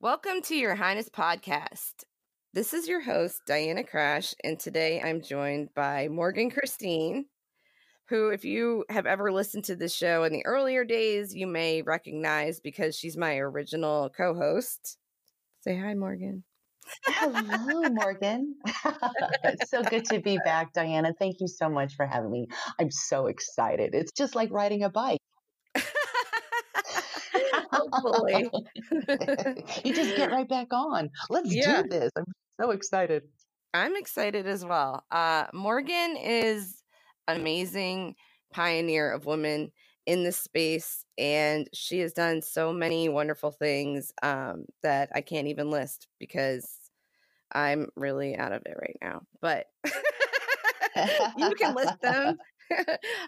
Welcome to Your Highness Podcast. This is your host, Diana Crash, and today I'm joined by Morgan Christine, who, if you have ever listened to this show in the earlier days, you may recognize because she's my original co host. Say hi, Morgan. Hello, Morgan. it's so good to be back, Diana. Thank you so much for having me. I'm so excited. It's just like riding a bike. Hopefully. you just get right back on. Let's yeah. do this. I'm so excited. I'm excited as well. Uh, Morgan is an amazing pioneer of women in this space, and she has done so many wonderful things um, that I can't even list because I'm really out of it right now. But you can list them.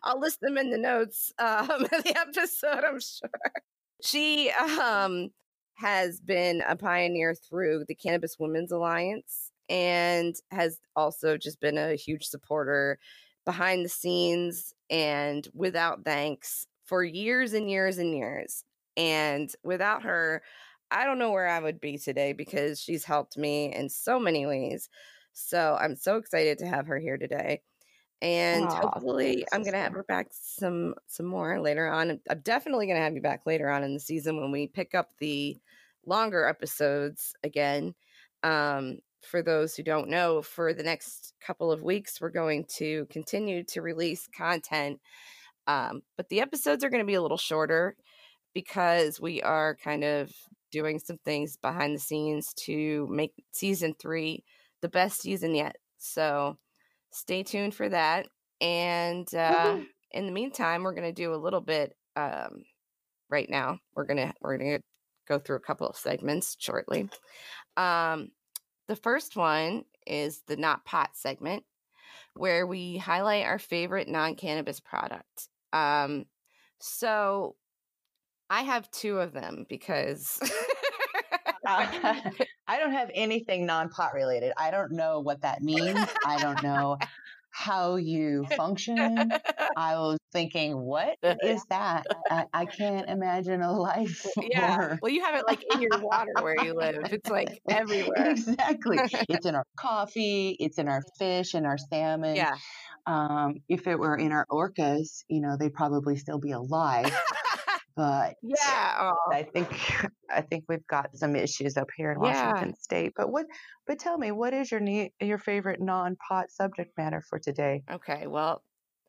I'll list them in the notes um, of the episode, I'm sure. She um, has been a pioneer through the Cannabis Women's Alliance and has also just been a huge supporter behind the scenes and without thanks for years and years and years. And without her, I don't know where I would be today because she's helped me in so many ways. So I'm so excited to have her here today and hopefully i'm going to have her back some some more later on i'm definitely going to have you back later on in the season when we pick up the longer episodes again. Um, for those who don't know for the next couple of weeks we're going to continue to release content um, but the episodes are going to be a little shorter because we are kind of doing some things behind the scenes to make season three the best season yet. So stay tuned for that. And uh, in the meantime, we're going to do a little bit um, right now. We're gonna we're gonna go through a couple of segments shortly. Um, the first one is the not pot segment, where we highlight our favorite non cannabis product. Um, so I have two of them because. uh, I don't have anything non pot related. I don't know what that means. I don't know how you function. I was thinking, what is that? I, I can't imagine a life. Yeah. More. Well, you have it like in your water where you live. It's like everywhere. exactly. It's in our coffee. It's in our fish and our salmon. Yeah. Um, if it were in our orcas, you know, they'd probably still be alive. But yeah, oh. I think I think we've got some issues up here in Washington yeah. State. But what? But tell me, what is your ne- your favorite non-pot subject matter for today? Okay, well,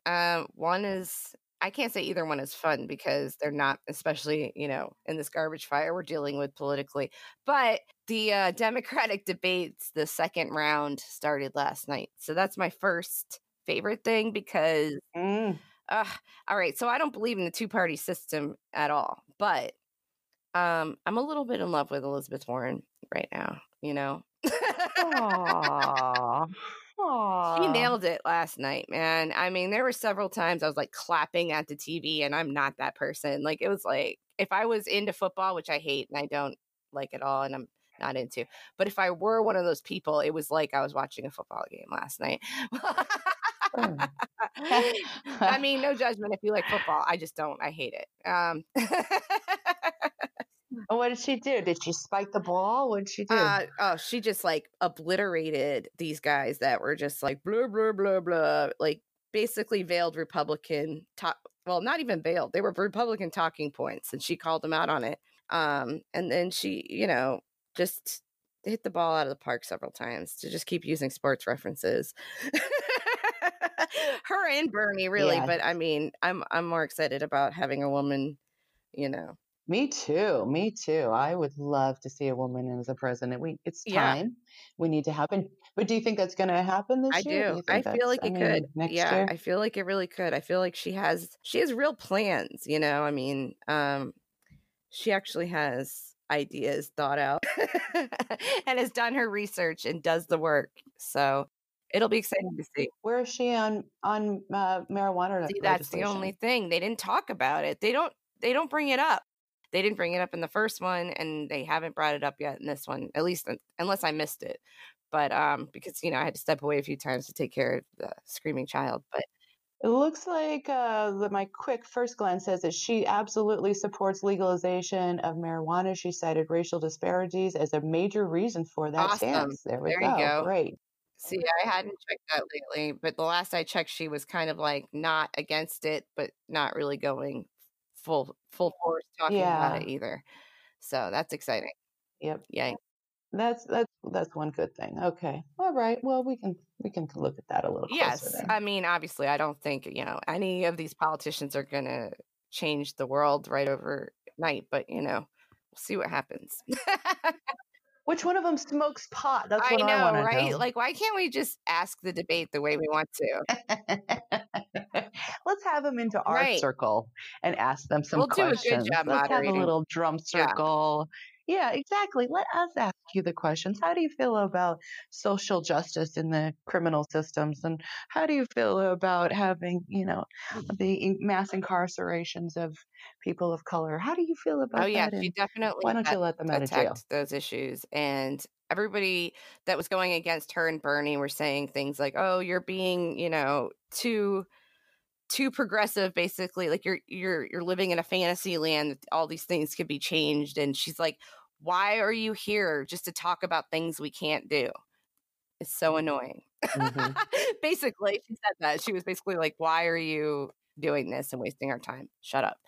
uh, one is I can't say either one is fun because they're not, especially you know in this garbage fire we're dealing with politically. But the uh, Democratic debates, the second round started last night, so that's my first favorite thing because. Mm. Uh, all right, so I don't believe in the two party system at all, but um, I'm a little bit in love with Elizabeth Warren right now, you know. Aww. Aww. She nailed it last night, man. I mean, there were several times I was like clapping at the TV, and I'm not that person. Like, it was like if I was into football, which I hate and I don't like at all, and I'm not into, but if I were one of those people, it was like I was watching a football game last night. I mean, no judgment if you like football. I just don't. I hate it. Um, what did she do? Did she spike the ball? What did she do? Uh, oh, she just like obliterated these guys that were just like blah blah blah blah. Like basically veiled Republican talk. Well, not even veiled. They were Republican talking points, and she called them out on it. Um, and then she, you know, just hit the ball out of the park several times to just keep using sports references. Her and Bernie, really, Yeah. but I mean, I'm I'm more excited about having a woman, you know. Me too. Me too. I would love to see a woman as a president. We it's Yeah. time. We need to happen. But do you think that's going to happen this I year? do. you I feel like it I mean, could. next yeah, year. I feel like it really could. I feel like she has she has real plans, you know. I mean, um she actually has ideas thought out and has done her research and does the work. So, it'll be exciting to see. Where is she on on uh, marijuana? See, that's the only thing. They didn't talk about it. They don't they don't bring it up. They didn't bring it up in the first one and they haven't brought it up yet in this one. At least unless I missed it. But um because you know, I had to step away a few times to take care of the screaming child, but It looks like uh, the, my quick first glance says that she absolutely supports legalization of marijuana. She cited racial disparities as a major reason for that Awesome. stance. There we There you go. Great. See, I hadn't checked that lately, but the last I checked, she was kind of like not against it, but not really going full full force talking about it either. So that's exciting. Yep. Yay! That's that's that's one good thing. Okay. All right. Well, we can we can look at that a little Yes. I mean, obviously, I don't think you know any of these politicians are going to change the world right overnight, but you know, we'll see what happens. Which one of them smokes pot? That's I what I, know, want to right? know. Like, why can't we just ask the debate the way we want to? Let's have them into our Right. circle and ask them some We'll do a good questions. Let's have a little drum circle. Yeah, exactly. Let us ask you the questions. How do you feel about social justice in the criminal systems? And how do you feel about having, you know, mm. the mass incarcerations of people of color? How do you feel oh, about that? Oh yeah, she definitely why don't you let them out of jail? those issues, and everybody that was going against her and Bernie were saying things like, "Oh, you're being, you know, too." Too progressive basically like you're you're you're living in a fantasy land all these things could be changed and she's like why are you here just to talk about things we can't do? It's so annoying. Mhm. basically she said that. She was basically like why are you doing this and wasting our time? Shut up.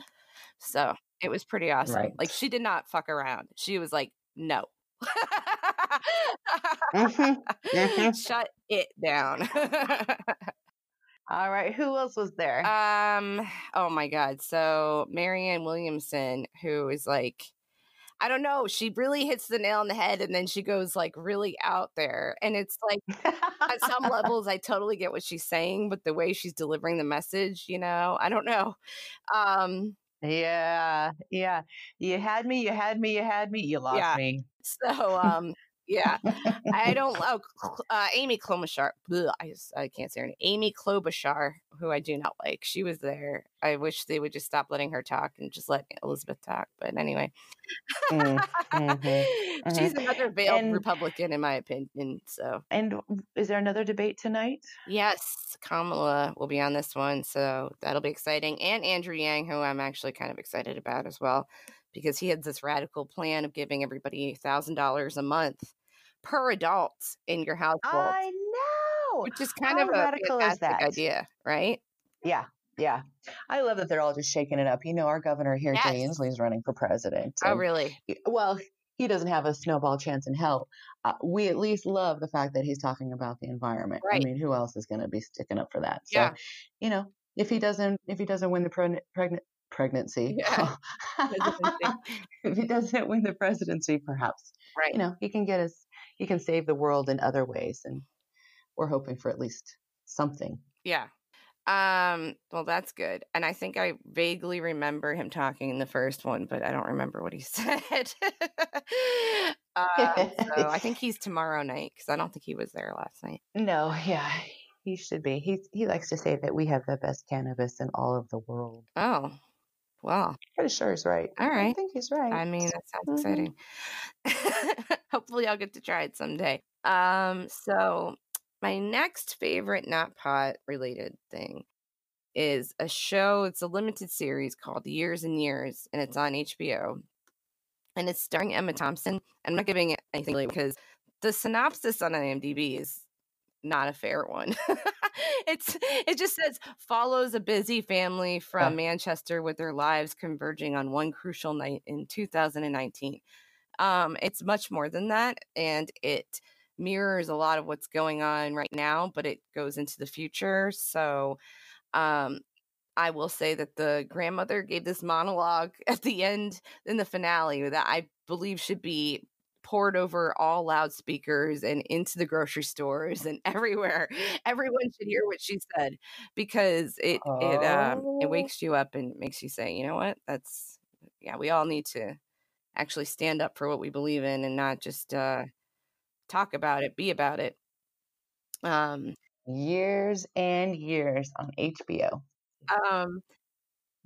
So it was pretty awesome. Right. like she did not fuck around. She was like no. Mhm, mhm. shut it down All right. Who else was there? Um, oh my God. So Marianne Williamson, who is like, I don't know, she really hits the nail on the head and then she goes like really out there. And it's like at some levels I totally get what she's saying, but the way she's delivering the message, you know, I don't know. Um, Yeah, yeah. You had me, you had me, you had me, you lost Yeah. me. so um yeah. I don't know. Uh, Amy Klobuchar. bleh, I just I can't say her name. Amy Klobuchar, who I do not like. She was there. I wish they would just stop letting her talk and just let Elizabeth talk. But anyway, Mm, mhm, she's another veiled And- Republican, in my opinion. So And is there another debate tonight? yes, Kamala will be on this one, so that'll be exciting. And Andrew Yang, who I'm actually kind of excited about as well, because he had this radical plan of giving everybody thousand dollars a month per adult in your household. I know. which is kind How of a radical is that? idea, right? Yeah, yeah. I love that they're all just shaking it up. You know, our governor here, Yes. Jay Inslee, is running for president. Oh, really? Well, he doesn't have a snowball chance in hell. Uh, we at least love the fact that he's talking about the environment. Right. I mean, who else is going to be sticking up for that? So, Yeah. you know, if he doesn't, if he doesn't win the pre- pregnant pregnancy, Yeah. If he doesn't win the presidency, perhaps Right. you know he can get us, he can save the world in other ways, and we're hoping for at least something. Yeah. Um, well, that's good. And I think I vaguely remember him talking in the first one, but I don't remember what he said. uh, so I think he's tomorrow night because I don't think he was there last night. No, yeah, he should be. He he likes to say that we have the best cannabis in all of the world. Oh, well, Pretty sure he's right. All right. I think he's right. I mean, that sounds Mhm. exciting. Hopefully, I'll get to try it someday. Um, so my next favorite not pot related thing is a show. It's a limited series called Years and Years, and it's on HBO. And it's starring Emma Thompson. I'm not giving it anything away because the synopsis on IMDb is not a fair one. it's it just says follows a busy family from Yeah. Manchester with their lives converging on one crucial night in 2019. Um, it's much more than that, and it mirrors a lot of what's going on right now, but it goes into the future. So, um, I will say that the grandmother gave this monologue at the end in the finale that I believe should be poured over all loudspeakers and into the grocery stores and everywhere. Everyone should hear what she said because it it um it Oh. wakes you up and makes you say, you know what? That's yeah, we all need to actually stand up for what we believe in and not just uh talk about it, be about it. Um Years and years on HBO. um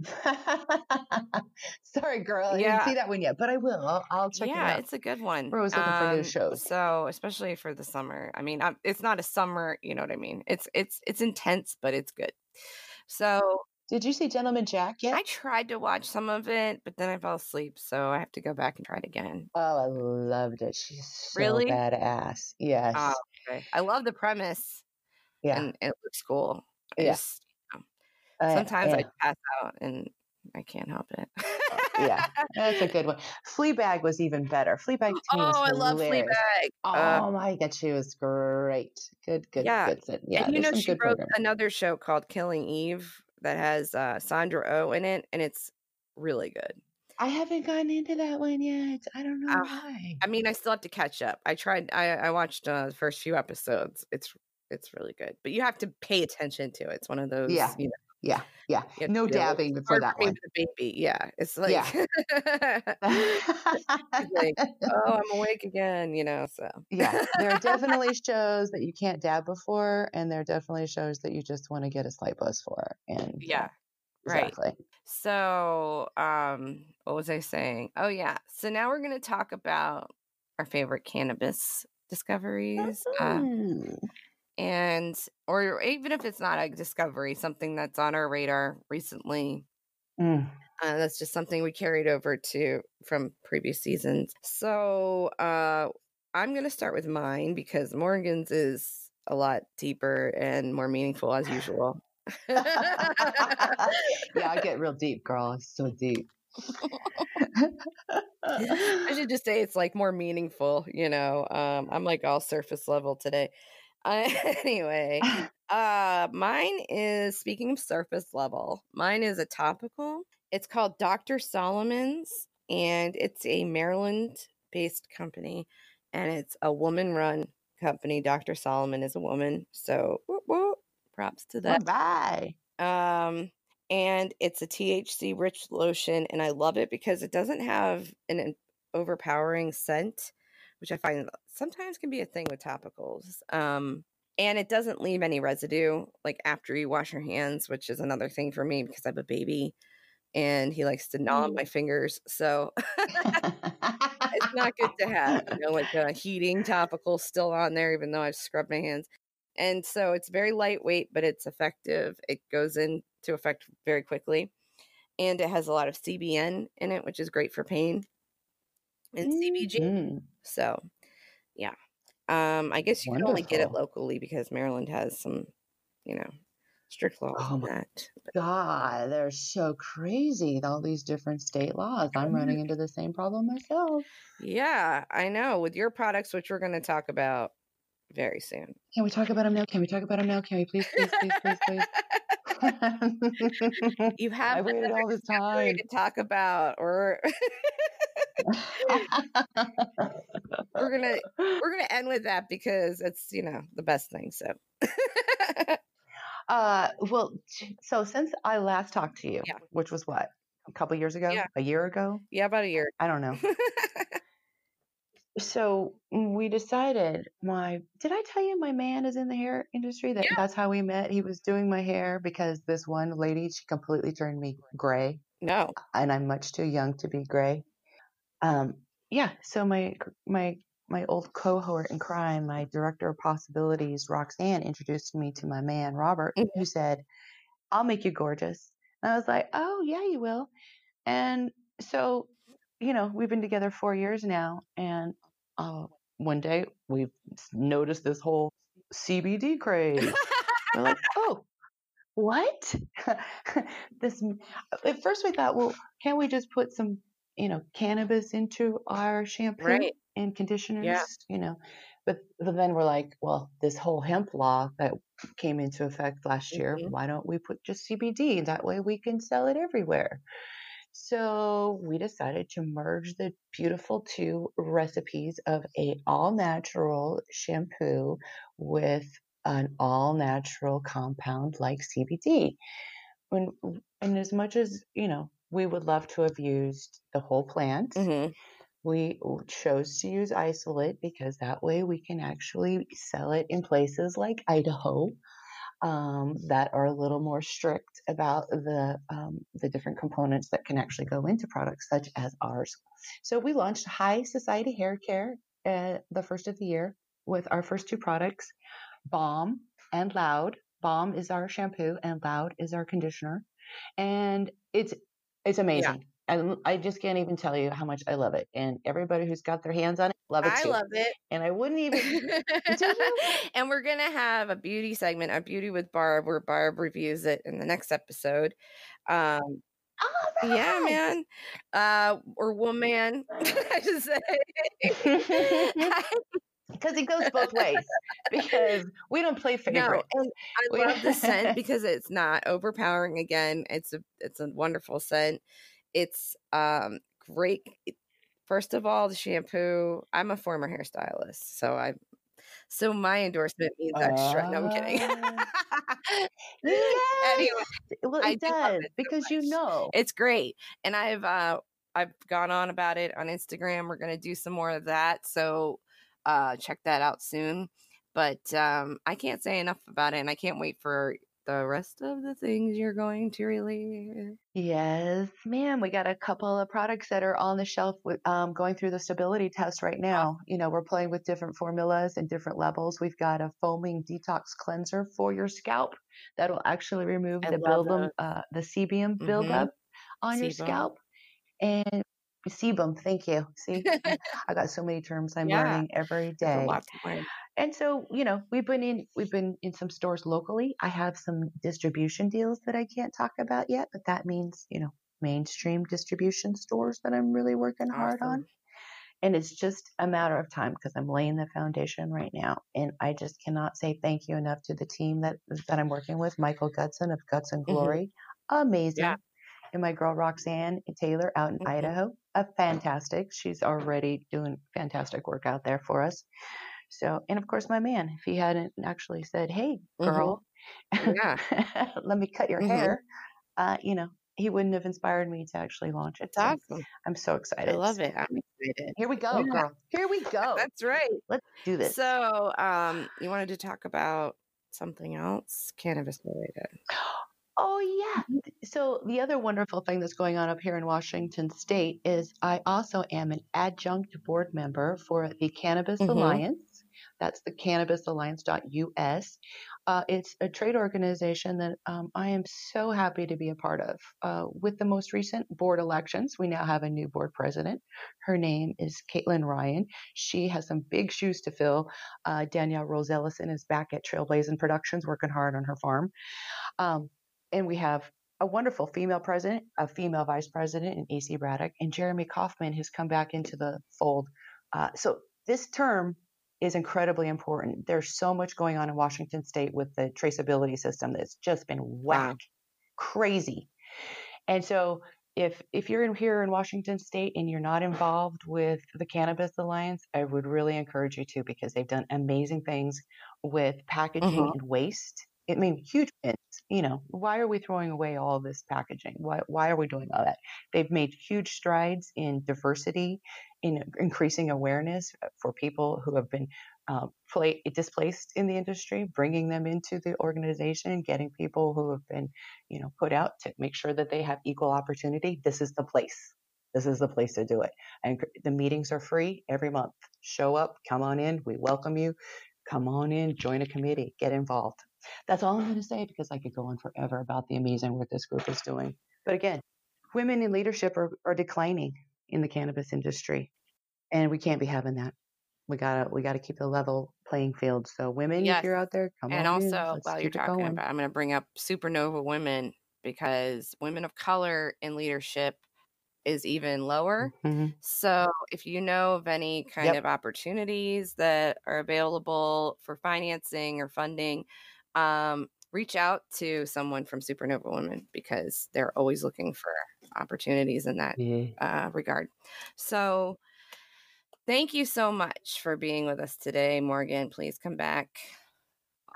Sorry, girl. I didn't yeah, see that one yet, but I will. I'll, I'll check it out. Yeah, it's a good one. We're always looking for new Um, shows. so especially for the summer. I mean, um, it's not a summer, you know what I mean? It's it's it's intense, but it's good. So Did you see Gentleman Jack yet? I tried to watch some of it, but then I fell asleep, so I have to go back and try it again. Oh, I loved it. She's so Really? badass. Yes. Oh, okay. I love the premise, yeah. and it looks cool. Yes. Yeah. Uh, sometimes I pass out, and I can't help it. yeah. That's a good one. Fleabag was even better. Fleabag to me was oh, I love hilarious. Fleabag. Oh my god, she was great. Good, good, yeah, good. Yeah, and you know she wrote programs. another show called Killing Eve that has uh, Sandra Oh in it, and it's really good. I haven't gotten into that one yet. I don't know Uh, why. I mean, I still have to catch up. I tried. I I watched uh, the first few episodes. It's it's really good, but you have to pay attention to it. It's one of those. Yeah, You know, yeah, yeah. No be a little- dabbing it's for that for one. a baby. Yeah, it's like. Yeah. Like, oh, I'm awake again. You know, so. yeah, there are definitely shows that you can't dab before, and there are definitely shows that you just want to get a slight buzz for. And Yeah. Right. exactly. So, um, what was I saying? Oh yeah. So now we're gonna talk about our favorite cannabis discoveries. Uh, Mm. And or even if it's not a discovery, something that's on our radar recently. Mm. Uh, that's just something we carried over to from previous seasons. So uh, I'm going to start with mine because Morgan's is a lot deeper and more meaningful as usual. yeah, I get real deep, girl. It's so deep. I should just say it's like more meaningful, you know. Um, I'm like all surface level today. Uh, anyway, uh, mine is speaking of surface level. Mine is a topical. It's called Dr. Solomon's, and it's a Maryland-based company, and it's a woman-run company. Dr. Solomon is a woman, so whoop, whoop, props to that. Bye. Um, and it's a THC rich lotion, and I love it because it doesn't have an overpowering scent, which I find sometimes can be a thing with topicals. Um, and it doesn't leave any residue like after you wash your hands, which is another thing for me because I have a baby and he likes to gnaw on my fingers. So it's not good to have, you know, like a heating topical still on there, even though I've scrubbed my hands. And so it's very lightweight, but it's effective. It goes into effect very quickly. And it has a lot of CBN in it, which is great for pain and CBG. Mhm. So. Um, I guess you can only get it locally because Maryland has some, you know, strict laws Oh on that. But God, they're so crazy. All these different state laws. I'm running into the same problem myself. yeah, I know with your products, which we're going to talk about very soon. Can we talk about them now? Can we talk about them now? Can we please, please, please, please, please? You have I waited all this time. to talk about, or we're gonna we're gonna end with that because it's you know the best thing. So uh, well, so since I last talked to you, Yeah. which was what, a couple years ago, Yeah. a year ago, yeah, about a year. I don't know. so mm, we decided my did i tell you my man is in the hair industry that Yeah. that's how we met he was doing my hair because this one lady she completely turned me gray no, and i'm much too young to be gray um yeah so my my my old cohort in crime my director of possibilities roxanne introduced me to my man robert Mhm. who said i'll make you gorgeous and i was like oh yeah you will and so you know we've been together four years now and uh, one day we've noticed this whole cbd craze We're like, oh, what? this at first we thought, well, can't we just put some, you know, cannabis into our shampoo Right. and conditioners, Yeah. you know? But, but then we're like, well, this whole hemp law that came into effect last year, Mhm. why don't we put just CBD? That way we can sell it everywhere. So we decided to merge the beautiful two recipes of a all natural shampoo with an all natural compound like CBD. When and as much as you know, we would love to have used the whole plant. Mhm. We chose to use isolate because that way we can actually sell it in places like Idaho um, that are a little more strict about the um, the different components that can actually go into products such as ours. So we launched High Society Hair Care uh, the first of the year with our first two products, Balm and Loud. Balm is our shampoo and Loud is our conditioner, and it's it's amazing. and I just can't even tell you how much I love it, and everybody who's got their hands on it love it I too. love it. and I wouldn't even and we're gonna have a beauty segment, a beauty with Barb, where Barb reviews it in the next episode. Um, Oh, yeah, man, uh, or woman, I should say. because it goes both ways. Because we don't play no, favorites. and I We- love the scent because it's not overpowering. Again, it's a it's a wonderful scent. It's um great. First of all, the shampoo. I'm a former hairstylist, so I so my endorsement means extra. No, I'm kidding. Ah. Yes. anyway, well, it love does it so because you know. it's great, and I've uh I've gone on about it on Instagram. We're gonna do some more of that, so uh check that out soon. But um I can't say enough about it, and I can't wait for the rest of the things you're going to release. Yes, ma'am. We got a couple of products that are on the shelf with, um, going through the stability test right now. You know, we're playing with different formulas and different levels. We've got a foaming detox cleanser for your scalp that'll actually remove I the buildup, uh, the sebum buildup on your scalp. And sebum, thank you. See, I got so many terms I'm Yeah. learning every day. There's a lot to learn. And so, you know, we've been in we've been in some stores locally. I have some distribution deals that I can't talk about yet, but that means, you know, mainstream distribution stores that I'm really working hard on. And it's just a matter of time because I'm laying the foundation right now. And I just cannot say thank you enough to the team that that I'm working with, Michael Gutson of Guts and Mhm. Glory. Amazing. Yeah. And my girl Roxanne Taylor out in Mhm. Idaho. A fantastic. She's already doing fantastic work out there for us. So, and of course, my man, if he hadn't actually said, "Hey, girl, Yeah. let me cut your Mhm. hair," uh, you know, he wouldn't have inspired me to actually launch it. It's So awesome. I'm so excited. I love it. I'm excited. Here we go, Yeah. girl. Here we go. That's right. Let's do this. So, um, you wanted to talk about something else, cannabis related. Oh, yeah. Mm-hmm. So, the other wonderful thing that's going on up here in Washington State is I also am an adjunct board member for the Cannabis Mhm. Alliance. That's the cannabisalliance.us. Uh, it's a trade organization that um, I am so happy to be a part of. Uh, with the most recent board elections, we now have a new board president. Her name is Caitlin Ryan. She has some big shoes to fill. Uh, Danielle Rosellison is back at Trailblazing Productions working hard on her farm. Um, and we have a wonderful female president, a female vice president in AC Braddock, and Jeremy Kaufman has come back into the fold. Uh, so this term is incredibly important. There's so much going on in Washington State with the traceability system that's just been whack, crazy. And so if if you're in here in Washington State and you're not involved with the Cannabis Alliance, I would really encourage you to because they've done amazing things with packaging Mhm. and waste. I mean, huge wins. You know, why are we throwing away all this packaging? Why why are we doing all that? They've made huge strides in diversity, in increasing awareness for people who have been uh, play, displaced in the industry, bringing them into the organization, getting people who have been, you know, put out to make sure that they have equal opportunity. This is the place. This is the place to do it. And the meetings are free every month. Show up, come on in. We welcome you. Come on in, join a committee, get involved. That's all I'm going to say because I could go on forever about the amazing work this group is doing. But again, women in leadership are, are declining in the cannabis industry, and we can't be having that. we gotta we gotta keep the level playing field. So women, Yes. if you're out there, come And on in. also, Let's while you're talking going. about, I'm going to bring up supernova women because women of color in leadership is even lower. Mhm. So, if you know of any kind Yep. of opportunities that are available for financing or funding, um, reach out to someone from Supernova Women because they're always looking for opportunities in that Yeah. uh, regard. So, thank you so much for being with us today, Morgan. Please come back.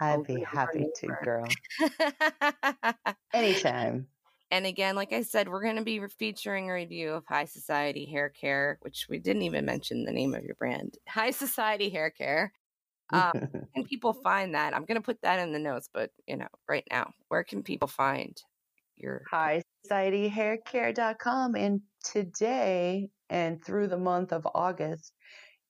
I'd be happy to, girl. Anytime. and again, like I said, we're going to be featuring a review of High Society Hair Care, which we didn't even mention the name of your brand, High Society Hair Care. Um, can people find that? I'm going to put that in the notes, but you know, right now, where can people find your? Hi, societyhaircare.com. And today and through the month of August,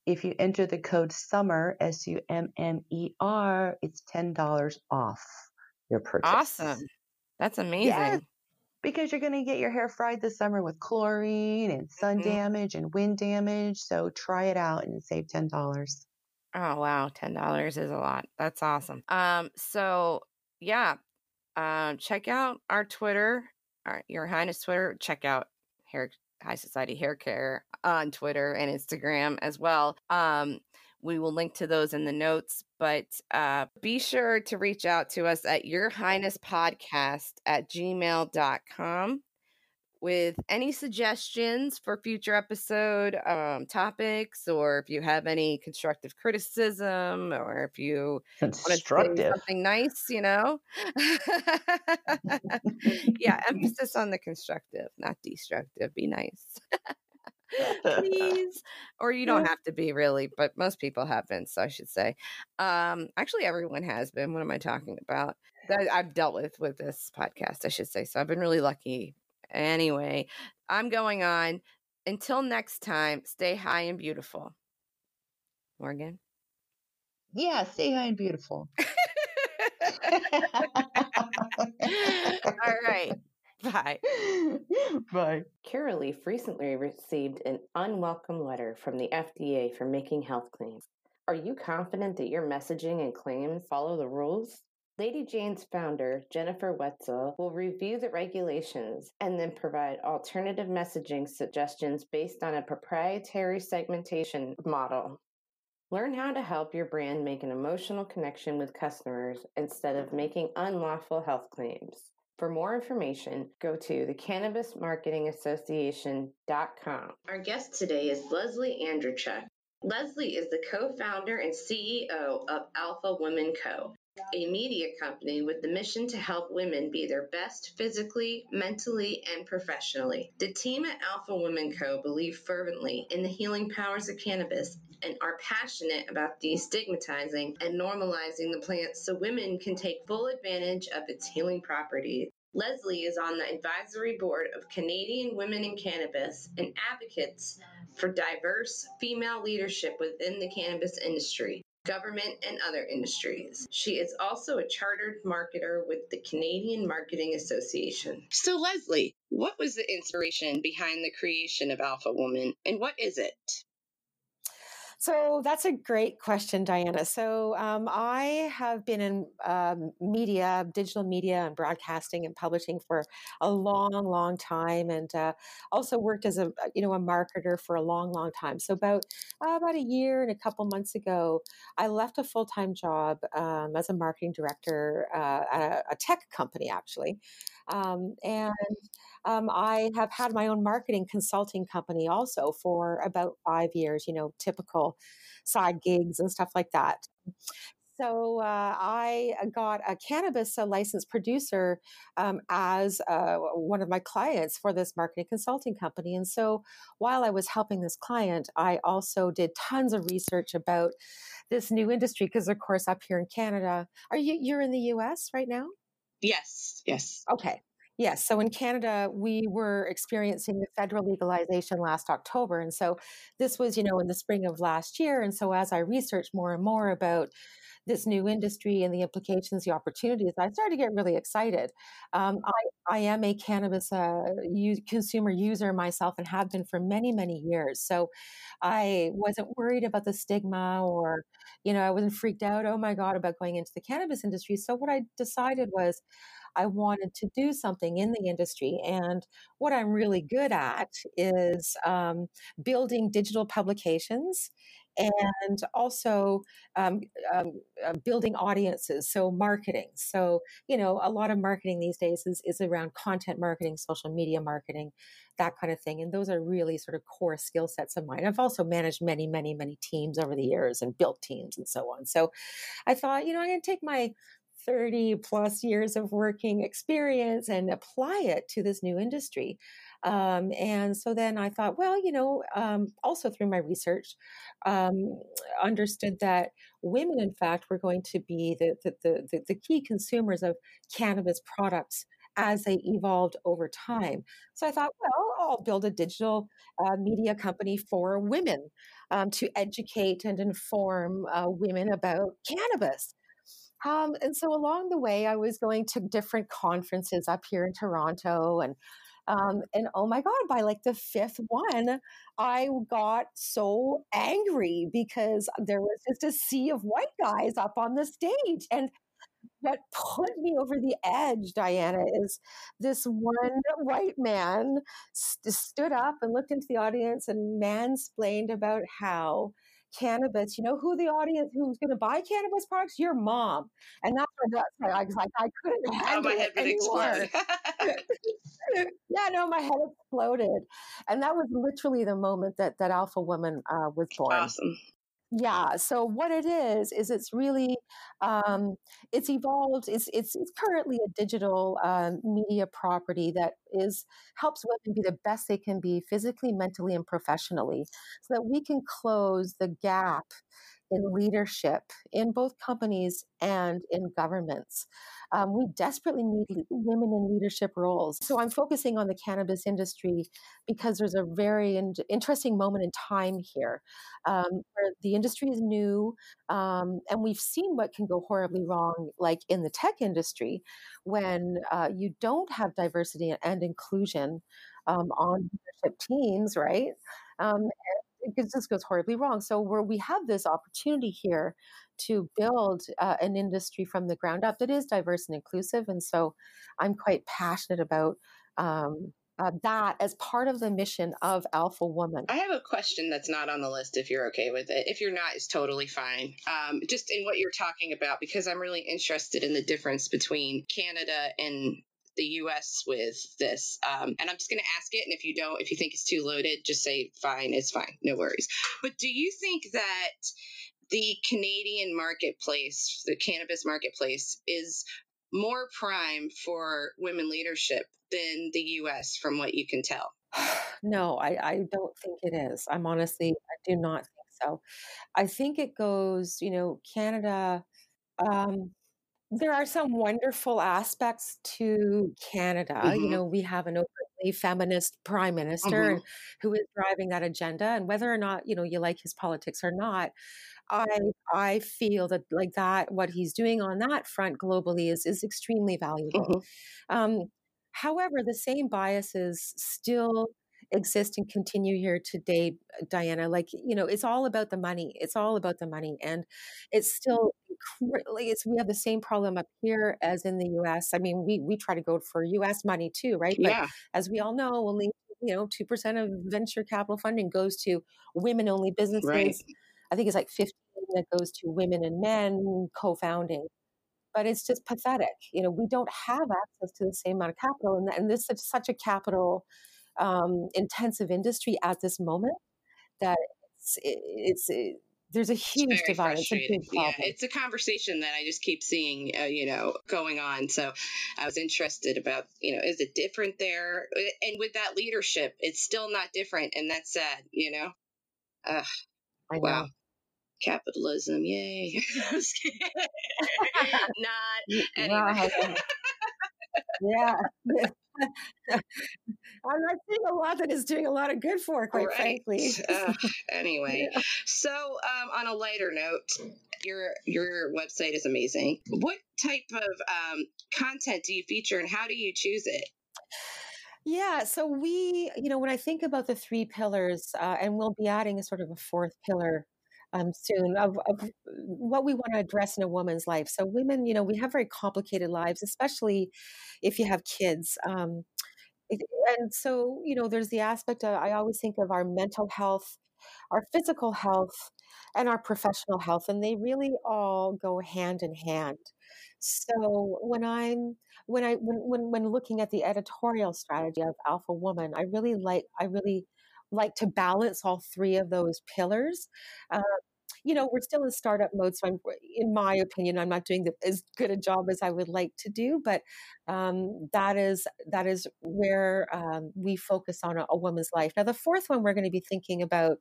if you enter the code SUMMER, S U M M E R, it's $10 off your purchase. Awesome. That's amazing. Because you're going to get your hair fried this summer with chlorine and sun Mhm. damage and wind damage. So try it out and save $10. Oh wow, ten dollars is a lot. That's awesome. Um, so yeah, um, check out our Twitter, our Your Highness Twitter. Check out Hair High Society Hair Care on Twitter and Instagram as well. Um, we will link to those in the notes, but uh, be sure to reach out to us at Your Highness Podcast at gmail.com with any suggestions for future episode um, topics, or if you have any constructive criticism, or if you want to say Constructive. something nice, you know. yeah, emphasis on the constructive, not destructive. Be nice, please. Or you don't have to be really, but most people have been, so I should say. Um, actually, everyone has been. What am I talking about? That I've dealt with with this podcast, I should say. So I've been really lucky. Anyway, I'm going on. Until next time, stay high and beautiful. Morgan. yeah, stay high and beautiful. All right. Bye. Bye. Curaleaf recently received an unwelcome letter from the FDA for making health claims. Are you confident that your messaging and claims follow the rules? Lady Jane's founder, Jennifer Whetzel, will review the regulations and then provide alternative messaging suggestions based on a proprietary segmentation model. Learn how to help your brand make an emotional connection with customers instead of making unlawful health claims. For more information, go to the cannabismarketingassociation.com. Our guest today is Leslie Andrechuk. Leslie is the co-founder and CEO of Alpha Women Co., a media company with the mission to help women be their best physically, mentally, and professionally. The team at Alpha Women Co. believe fervently in the healing powers of cannabis and are passionate about destigmatizing and normalizing the plant so women can take full advantage of its healing properties. Leslie is on the advisory board of Canadian Women in Cannabis and advocates for diverse female leadership within the cannabis industry, government, and other industries. She is also a chartered marketer with the Canadian Marketing Association. So, Leslie, what was the inspiration behind the creation of Alpha Woman, and what is it? So that's a great question, Diana. So um, I have been in um, media, digital media, and broadcasting and publishing for a long, long time, and uh, also worked as a you know a marketer for a long, long time. So about uh, about a year and a couple months ago, I left a full time job um, as a marketing director uh, at a, a tech company, actually, um, and um, I have had my own marketing consulting company also for about five years, you know, typical side gigs and stuff like that. So uh, I got a cannabis uh, licensed producer um, as uh, one of my clients for this marketing consulting company. And so while I was helping this client, I also did tons of research about this new industry because, of course, up here in Canada, are you you're in the U.S. right now? Yes, yes. Okay. Yes. So in Canada, we were experiencing the federal legalization last October. And so this was, you know, in the spring of last year. And so as I researched more and more about this new industry and the implications, the opportunities, I started to get really excited. Um, I, I am a cannabis uh, consumer user myself and have been for many, many years. So I wasn't worried about the stigma or, you know, I wasn't freaked out, oh my God, about going into the cannabis industry. So what I decided was, I wanted to do something in the industry. And what I'm really good at is um, building digital publications and also um, um, uh, building audiences so marketing. So you know a lot of marketing these days is, is around content marketing social media marketing that kind of thing and those are really sort of core skill sets of mine. I've also managed many many many teams over the years and built teams and so on. So i thought you know i'm going to take my 30 plus years of working experience and apply it to this new industry. Um, and so then I thought, well, you know, um, also through my research, um, understood that women, in fact, were going to be the, the, the, the key consumers of cannabis products as they evolved over time. So I thought, well, I'll build a digital uh, media company for women um, to educate and inform uh, women about cannabis. Um, and so along the way, I was going to different conferences up here in Toronto and um, and oh my God, by like the fifth one, I got so angry because there was just a sea of white guys up on the stage. And what put me over the edge, Diana, is this one white man st- stood up and looked into the audience and mansplained about how cannabis, you know who the audience who's going to buy cannabis products? Your mom. And that's what that's I was like, I couldn't handle oh, my head it anymore. yeah, no, my head exploded. And that was literally the moment that that Alpha Woman uh, was born. Awesome yeah so what it is is it's really um, it's evolved it's, it's, it's currently a digital um, media property that is helps women be the best they can be physically mentally and professionally so that we can close the gap in leadership in both companies and in governments um, we desperately need women in leadership roles. So I'm focusing on the cannabis industry because there's a very in- interesting moment in time here um, where the industry is new um, and we've seen what can go horribly wrong, like in the tech industry, when uh, you don't have diversity and inclusion um, on leadership teams, right? Um, it just goes horribly wrong. So where we have this opportunity here to build uh, an industry from the ground up that is diverse and inclusive, and so I'm quite passionate about um, uh, that as part of the mission of Alpha Woman. I have a question that's not on the list if you're okay with it. If you're not, it's totally fine. Um, just in what you're talking about, because I'm really interested in the difference between Canada and the US with this. Um, and I'm just going to ask it. And if you don't, if you think it's too loaded, just say, fine, it's fine, no worries. But do you think that the Canadian marketplace, the cannabis marketplace, is more prime for women leadership than the US from what you can tell? No, I, I don't think it is. I'm honestly, I do not think so. I think it goes, you know, Canada. Um, there are some wonderful aspects to Canada. Mm-hmm. You know, we have an openly feminist prime minister mm-hmm. who is driving that agenda. And whether or not, you know, you like his politics or not, I I feel that like that what he's doing on that front globally is is extremely valuable. Mm-hmm. Um, however, the same biases still exist and continue here today, uh, Diana. Like, you know, it's all about the money. It's all about the money. And it's still like it's we have the same problem up here as in the US. I mean, we we try to go for US money too, right? But yeah. as we all know, only you know, 2% of venture capital funding goes to women only businesses. Right. I think it's like 15 that goes to women and men co-founding but it's just pathetic. You know, we don't have access to the same amount of capital, and, and this is such a capital um, intensive industry at this moment that it's, it's it, there's a huge divide. It's a big problem. Yeah, it's a conversation that I just keep seeing, uh, you know, going on. So I was interested about, you know, is it different there? And with that leadership, it's still not different, and that's sad, you know. Uh, wow capitalism, yay. not anyway. Yeah. I'm not seeing a lot that is doing a lot of good for, quite right. frankly. uh, anyway, yeah. so um, on a lighter note, your your website is amazing. What type of um, content do you feature, and how do you choose it? Yeah, so we, you know, when I think about the three pillars, uh, and we'll be adding a sort of a fourth pillar um, soon of, of what we want to address in a woman's life. So, women, you know, we have very complicated lives, especially if you have kids. Um, and so, you know, there's the aspect of, I always think of our mental health, our physical health, and our professional health, and they really all go hand in hand. So when I'm when I when when when looking at the editorial strategy of Alpha Woman, I really like I really like to balance all three of those pillars. Uh, you know, we're still in startup mode, so I'm, in my opinion, I'm not doing the, as good a job as I would like to do. But um, that is that is where um, we focus on a, a woman's life. Now, the fourth one we're going to be thinking about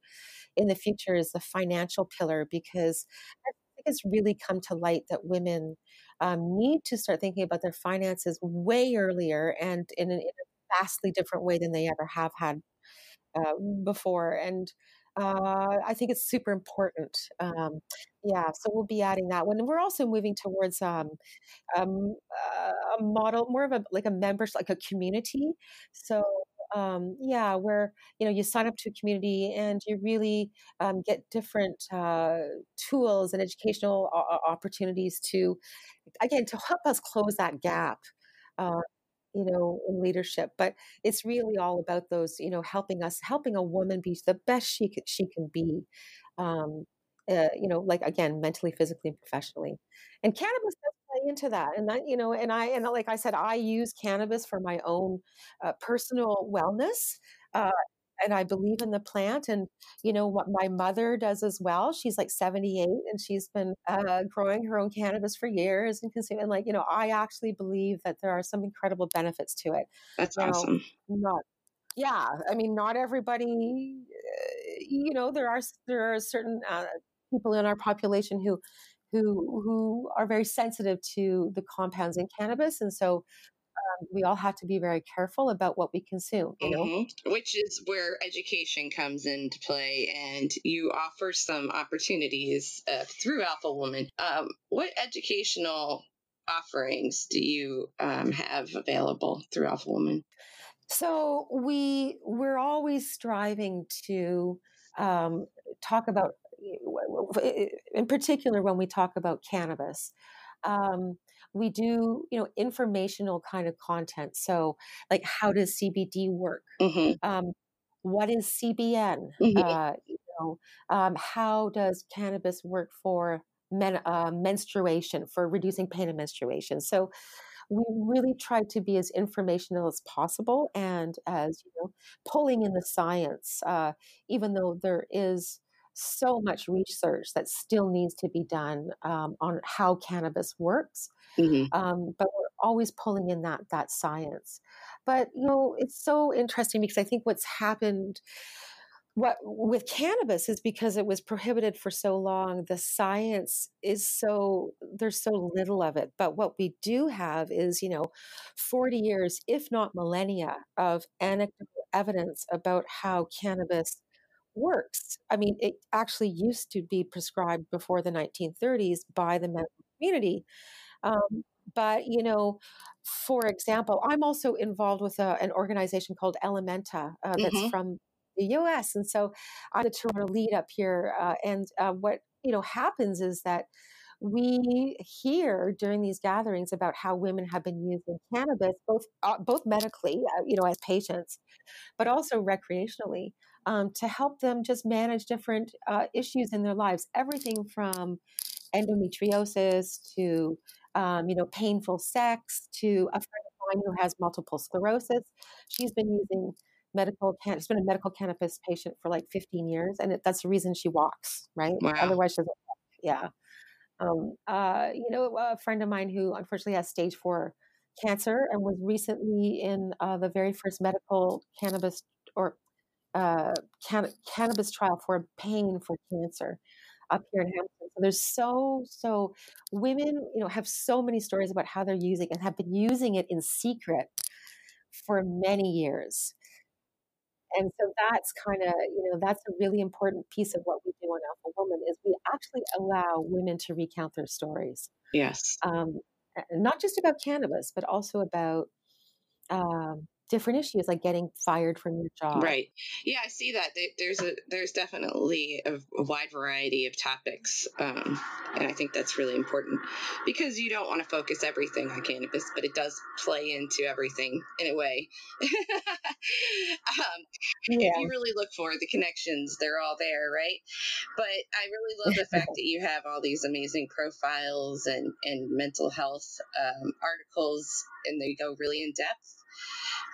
in the future is the financial pillar because I think it's really come to light that women um, need to start thinking about their finances way earlier and in, in a vastly different way than they ever have had uh, before. And uh, I think it's super important. Um, yeah, so we'll be adding that one. And we're also moving towards um, um, uh, a model, more of a like a members, like a community. So um, yeah, where you know you sign up to a community and you really um, get different uh, tools and educational opportunities to, again, to help us close that gap. Uh, you know in leadership but it's really all about those you know helping us helping a woman be the best she can, she can be um, uh, you know like again mentally physically and professionally. And cannabis does play into that and that you know and i and like i said i use cannabis for my own uh, personal wellness uh, and I believe in the plant. And you know what my mother does as well. She's like 78 and she's been uh, growing her own cannabis for years and consuming. like you know, I actually believe that there are some incredible benefits to it. That's awesome. Not yeah, I mean, not everybody. Uh, you know, there are there are certain uh, people in our population who who who are very sensitive to the compounds in cannabis, and so um, we all have to be very careful about what we consume. You know, mm-hmm. which is where education comes into play, and you offer some opportunities uh, through Alpha Woman. Um, what educational offerings do you um, have available through Alpha Woman? So we we're always striving to um, talk about, in particular, when we talk about cannabis. Um, we do, you know, informational kind of content. So, like, how does CBD work? Mm-hmm. Um, what is CBN? Mm-hmm. Uh, you know, um, how does cannabis work for men, uh, menstruation, for reducing pain of menstruation? So, we really try to be as informational as possible and as you know pulling in the science uh, even though there is so much research that still needs to be done um, on how cannabis works mm-hmm. um, but we're always pulling in that that science but you know it's so interesting because i think what's happened what with cannabis is because it was prohibited for so long the science is so there's so little of it but what we do have is you know 40 years if not millennia of anecdotal evidence about how cannabis works i mean it actually used to be prescribed before the 1930s by the medical community um, but you know for example i'm also involved with a, an organization called Ellementa uh, that's mm-hmm. from the U.S. And so I'm the Toronto lead up here, uh, and uh, what you know happens is that we hear during these gatherings about how women have been using cannabis, both uh, both medically, uh, you know, as patients, but also recreationally, um, to help them just manage different uh, issues in their lives. Everything from endometriosis to um, you know painful sex to a friend of mine who has multiple sclerosis. She's been using medical can has been a medical cannabis patient for like 15 years and it, that's the reason she walks right wow. otherwise she's yeah um, uh, you know a friend of mine who unfortunately has stage four cancer and was recently in uh, the very first medical cannabis or uh, can- cannabis trial for pain for cancer up here in Hamilton. So there's so so women, you know, have so many stories about how they're using and have been using it in secret for many years. And so that's kind of, you know, that's a really important piece of what we do on Alpha Woman is we actually allow women to recount their stories. Yes. Um, not just about cannabis, but also about um, different issues like getting fired from your job. Right. Yeah, I see that. There's a there's definitely a, wide variety of topics, um, and I think that's really important because you don't want to focus everything on cannabis, but it does play into everything in a way. um, yeah. If you really look for the connections, they're all there, right? But I really love the fact that you have all these amazing profiles and and mental health um, articles, and they go really in depth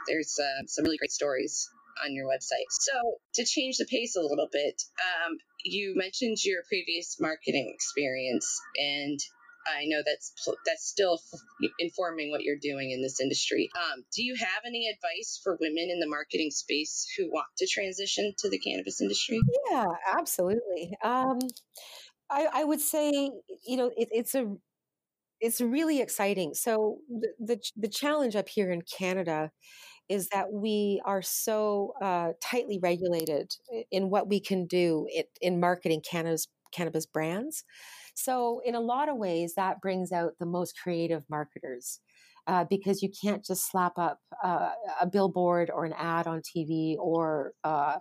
there's uh, some really great stories on your website. So, to change the pace a little bit, um, you mentioned your previous marketing experience, and I know that's that's still informing what you're doing in this industry. Um, do you have any advice for women in the marketing space who want to transition to the cannabis industry? Yeah, absolutely. Um, I, I, would say, you know, it, it's a it's really exciting. So the, the the challenge up here in Canada is that we are so uh, tightly regulated in what we can do in, in marketing cannabis cannabis brands. So in a lot of ways, that brings out the most creative marketers. Uh, because you can't just slap up uh, a billboard or an ad on TV or uh,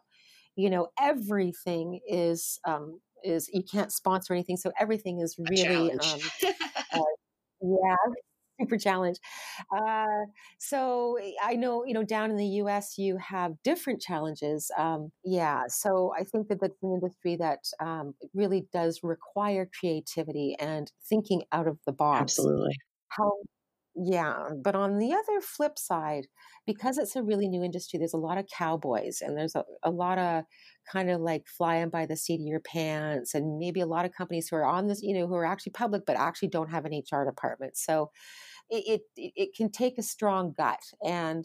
you know everything is um, is you can't sponsor anything so everything is really um, uh, yeah super challenge. Uh, so eh, I know, you know, down in the U.S. you have different challenges. Um, yeah, so I think that that's an industry that um, really does require creativity and thinking out of the box. Absolutely. How yeah, but on the other flip side, because it's a really new industry, there's a lot of cowboys and there's a, a lot of kind of like flying by the seat of your pants and maybe a lot of companies who are on this, you know, who are actually public but actually don't have an HR department. So it, it, it can take a strong gut. And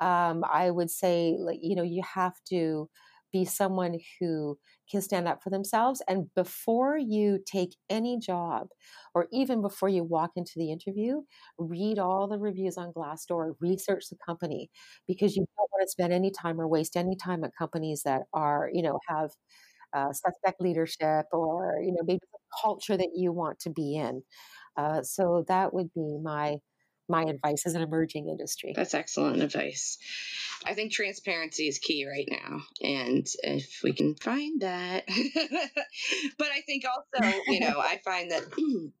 um, I would say, like, you know, you have to be someone who can stand up for themselves. And before you take any job, or even before you walk into the interview, read all the reviews on Glassdoor, research the company, because you don't want to spend any time or waste any time at companies that are, you know, have uh, suspect leadership or, you know, maybe the culture that you want to be in. Uh, so that would be my my advice as an emerging industry. That's excellent advice. I think transparency is key right now, and if we can find that, but I think also, you know, I find that.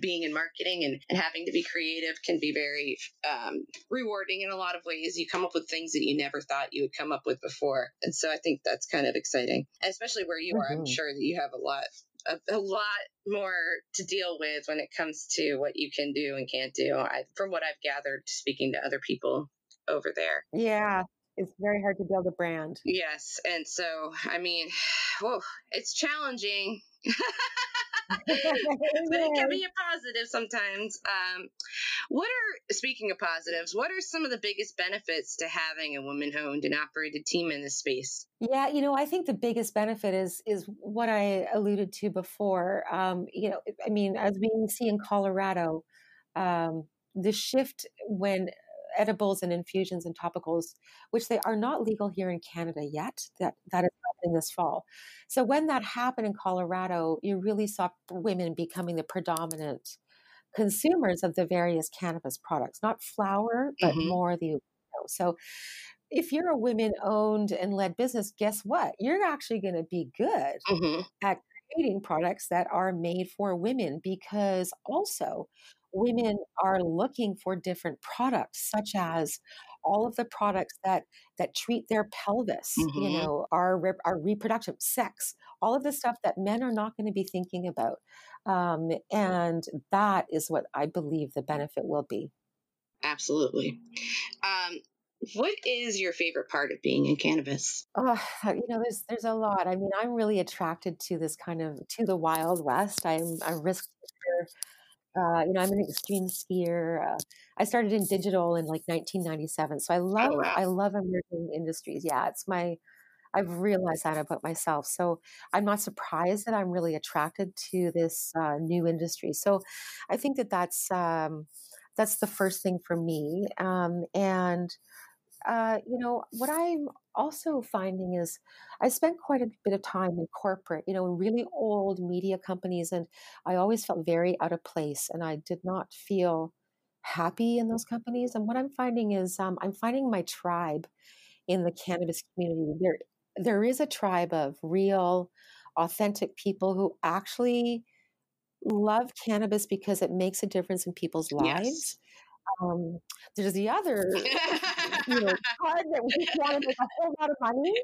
being in marketing and, and, having to be creative can be very um, rewarding in a lot of ways. You come up with things that you never thought you would come up with before. And so I think that's kind of exciting, especially where you mm-hmm. are. I'm mm-hmm. sure that you have a lot a, a, lot more to deal with when it comes to what you can do and can't do. I, from what I've gathered, speaking to other people over there. Yeah, it's very hard to build a brand. Yes, and so I mean, whoa, it's challenging. but it can be a positive sometimes. Um, what are speaking of positives? What are some of the biggest benefits to having a woman-owned and operated team in this space? Yeah, you know, I think the biggest benefit is is what I alluded to before. Um, you know, I mean, as we see in Colorado, um, the shift when edibles and infusions and topicals, which they are not legal here in Canada yet. That that is happening this fall. So when that happened in Colorado, you really saw women becoming the predominant consumers of the various cannabis products, not flower, but mm-hmm. more the so if you're a women owned and led business, guess what? You're actually going to be good mm-hmm. at creating products that are made for women because also women are looking for different products such as all of the products that that treat their pelvis mm-hmm. you know our our reproduction sex all of the stuff that men are not going to be thinking about um, and that is what i believe the benefit will be absolutely um, what is your favorite part of being in cannabis? Oh, you know, there's there's a lot. I mean, I'm really attracted to this kind of to the wild west. I'm a risk taker. Uh, you know, I'm an extreme skier. Uh, I started in digital in like 1997, so I oh, love oh, wow. I love emerging industries. Yeah, it's my I've realized that about myself. So I'm not surprised that I'm really attracted to this uh, new industry. So I think that that's um, that's the first thing for me. Um, and uh, you know what I'm also finding is I spent quite a bit of time in corporate, you know, in really old media companies, and I always felt very out of place, and I did not feel happy in those companies. And what I'm finding is um, I'm finding my tribe in the cannabis community. There, there is a tribe of real, authentic people who actually love cannabis because it makes a difference in people's lives. Yes. Um, there's the other, you know, part that we just want to make a whole lot of money.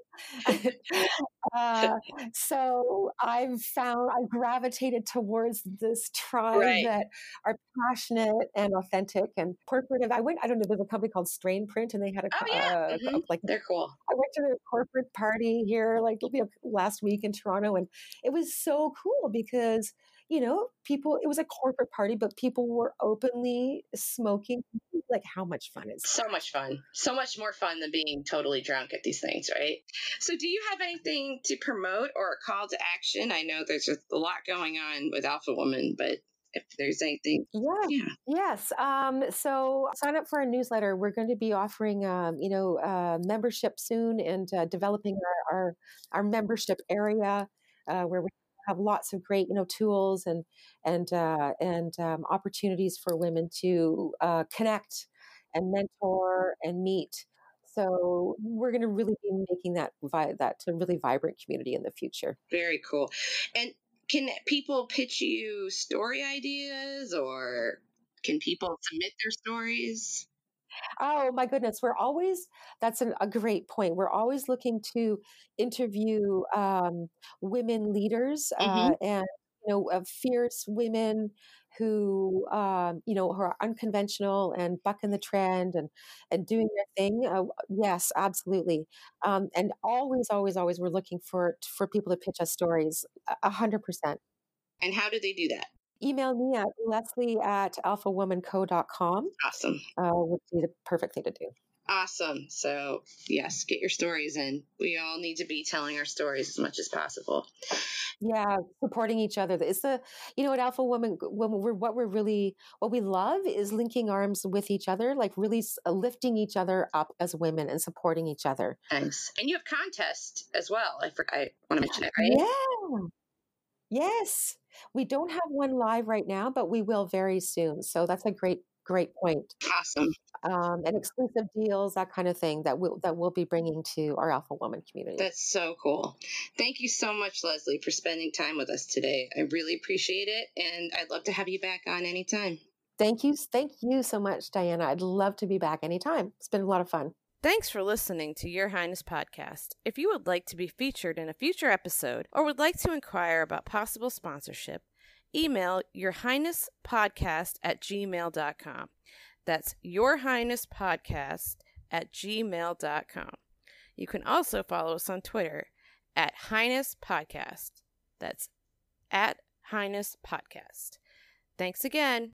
uh, so I've found I gravitated towards this tribe right. that are passionate and authentic and corporate. I went, I don't know, there's a company called Strainprint, and they had a, oh, yeah. uh, mm-hmm. like they're cool. I went to their corporate party here, like last week in Toronto, and it was so cool because you know, people, it was a corporate party, but people were openly smoking. Like, how much fun is that? So much fun. So much more fun than being totally drunk at these things, right? So, do you have anything to promote or a call to action? I know there's a lot going on with Alpha Woman, but if there's anything. Yeah. yeah. Yes. Um, so sign up for a newsletter. We're going to be offering, um, you know, uh, membership soon and uh, developing our, our, our membership area uh, where we have lots of great you know tools and and uh, and um, opportunities for women to uh, connect and mentor and meet. So we're going to really be making that vi- that a really vibrant community in the future. Very cool. And can people pitch you story ideas or can people submit their stories? Oh my goodness, we're always that's an, a great point. We're always looking to interview um, women leaders uh, mm-hmm. uh, and you know fierce women who um, you know who are unconventional and bucking the trend and and doing their thing. Uh, yes, absolutely. Um, and always, always, always, we're looking for for people to pitch us stories. A hundred percent. And how do they do that? Email me at leslie at alphawomanco.com. Awesome. Uh, would be the perfect thing to do. Awesome. So, yes, get your stories in. We all need to be telling our stories as much as possible. Yeah, supporting each other. It's the, you know, at Alpha Woman, when we're, what we're really, what we love is linking arms with each other, like really lifting each other up as women and supporting each other. Thanks. And you have contests as well. I forgot, I want to mention it, right? Yeah. Yes. We don't have one live right now, but we will very soon. So that's a great, great point. Awesome. Um, and exclusive deals, that kind of thing that we'll, that we'll be bringing to our Alpha Woman community. That's so cool. Thank you so much, Leslie, for spending time with us today. I really appreciate it. And I'd love to have you back on anytime. Thank you. Thank you so much, Diana. I'd love to be back anytime. It's been a lot of fun. Thanks for listening to Your Highness Podcast. If you would like to be featured in a future episode or would like to inquire about possible sponsorship, email Your Highness Podcast at gmail.com. That's Your Highness Podcast at gmail.com. You can also follow us on Twitter at Highness Podcast. That's at Highness Podcast. Thanks again.